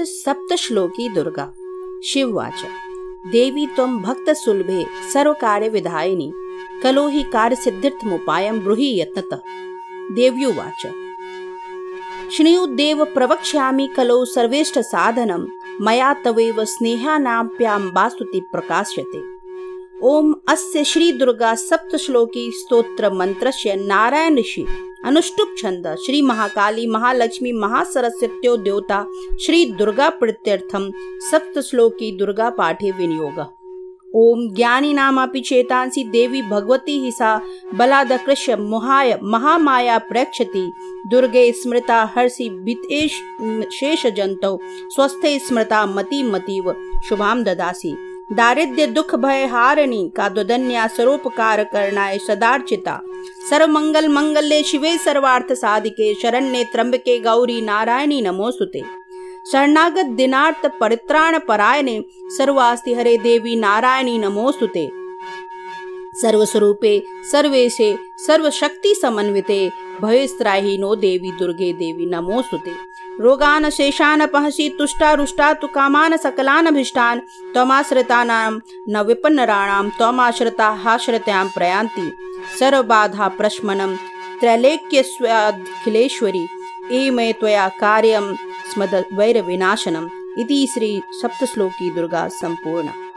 अथ सप्तश्लोकी दुर्गा। शिववाच। देवी त्वं भक्तसुलभे विधायिनी कलो हि कार्यसिद्ध्यर्थमुपायं ब्रूहि यत्नतः। देव्युवाच। श्रीयुदेव प्रवक्ष्यामि कलो सर्वेष्टसाधनं। मया तवैव स्नेहानाप्याम्बास्तुति प्रकाश्यते। ओम अस्य श्री दुर्गा सप्तश्लोकी स्तोत्र मंत्रस्य नारायण ऋषि। अनुष्टुप छंद, श्री महाकाली महालक्ष्मी महासरस्वत्यो देवता श्री दुर्गा प्रत्यर्थम सप्तश्लोकी दुर्गा पाठे विनियोग। ओम ज्ञानी नामापि चेतांसी देवी भगवती ही सा मोहाय महामाया प्रेक्षति। दुर्गे स्मृता हर्षि शेष जंतौ स्वस्थे स्मृता मति मतीव शुभाम ददासी। दारिद्र्य दुख भय हारणी का दुदन्या स्वरूपकार करणाय सदार्चिता सर्वमंगल मंगल्ये शिवे सर्वार्थ साधिके शरण्ये त्र्यंबके गौरी नारायणी नमोस्तुते शरणागत दिनार्थ परित्राण परायणे सर्वास्ति हरे देवी नारायणी नमोस्तुते सर्वस्वरूपे सर्वेशे सर्वशक्ति समन्विते भयस्त्राही नो देवी दुर्गे देवी नमोस्तुते रोगान शेषान पहसी तुष्टा रुष्टा तु कामान सकलान अभिष्टान त्वमाश्रितानां न विपन्नराणां त्वमाश्रिताः प्रयान्ति। सर्वबाधा प्रशमनं त्रैलेक्यस्वाखिलेश्वरी एमे त्वया कार्यं स्मद वैरविनाशनम्। इति श्री सप्तश्लोकी दुर्गा सम्पूर्णा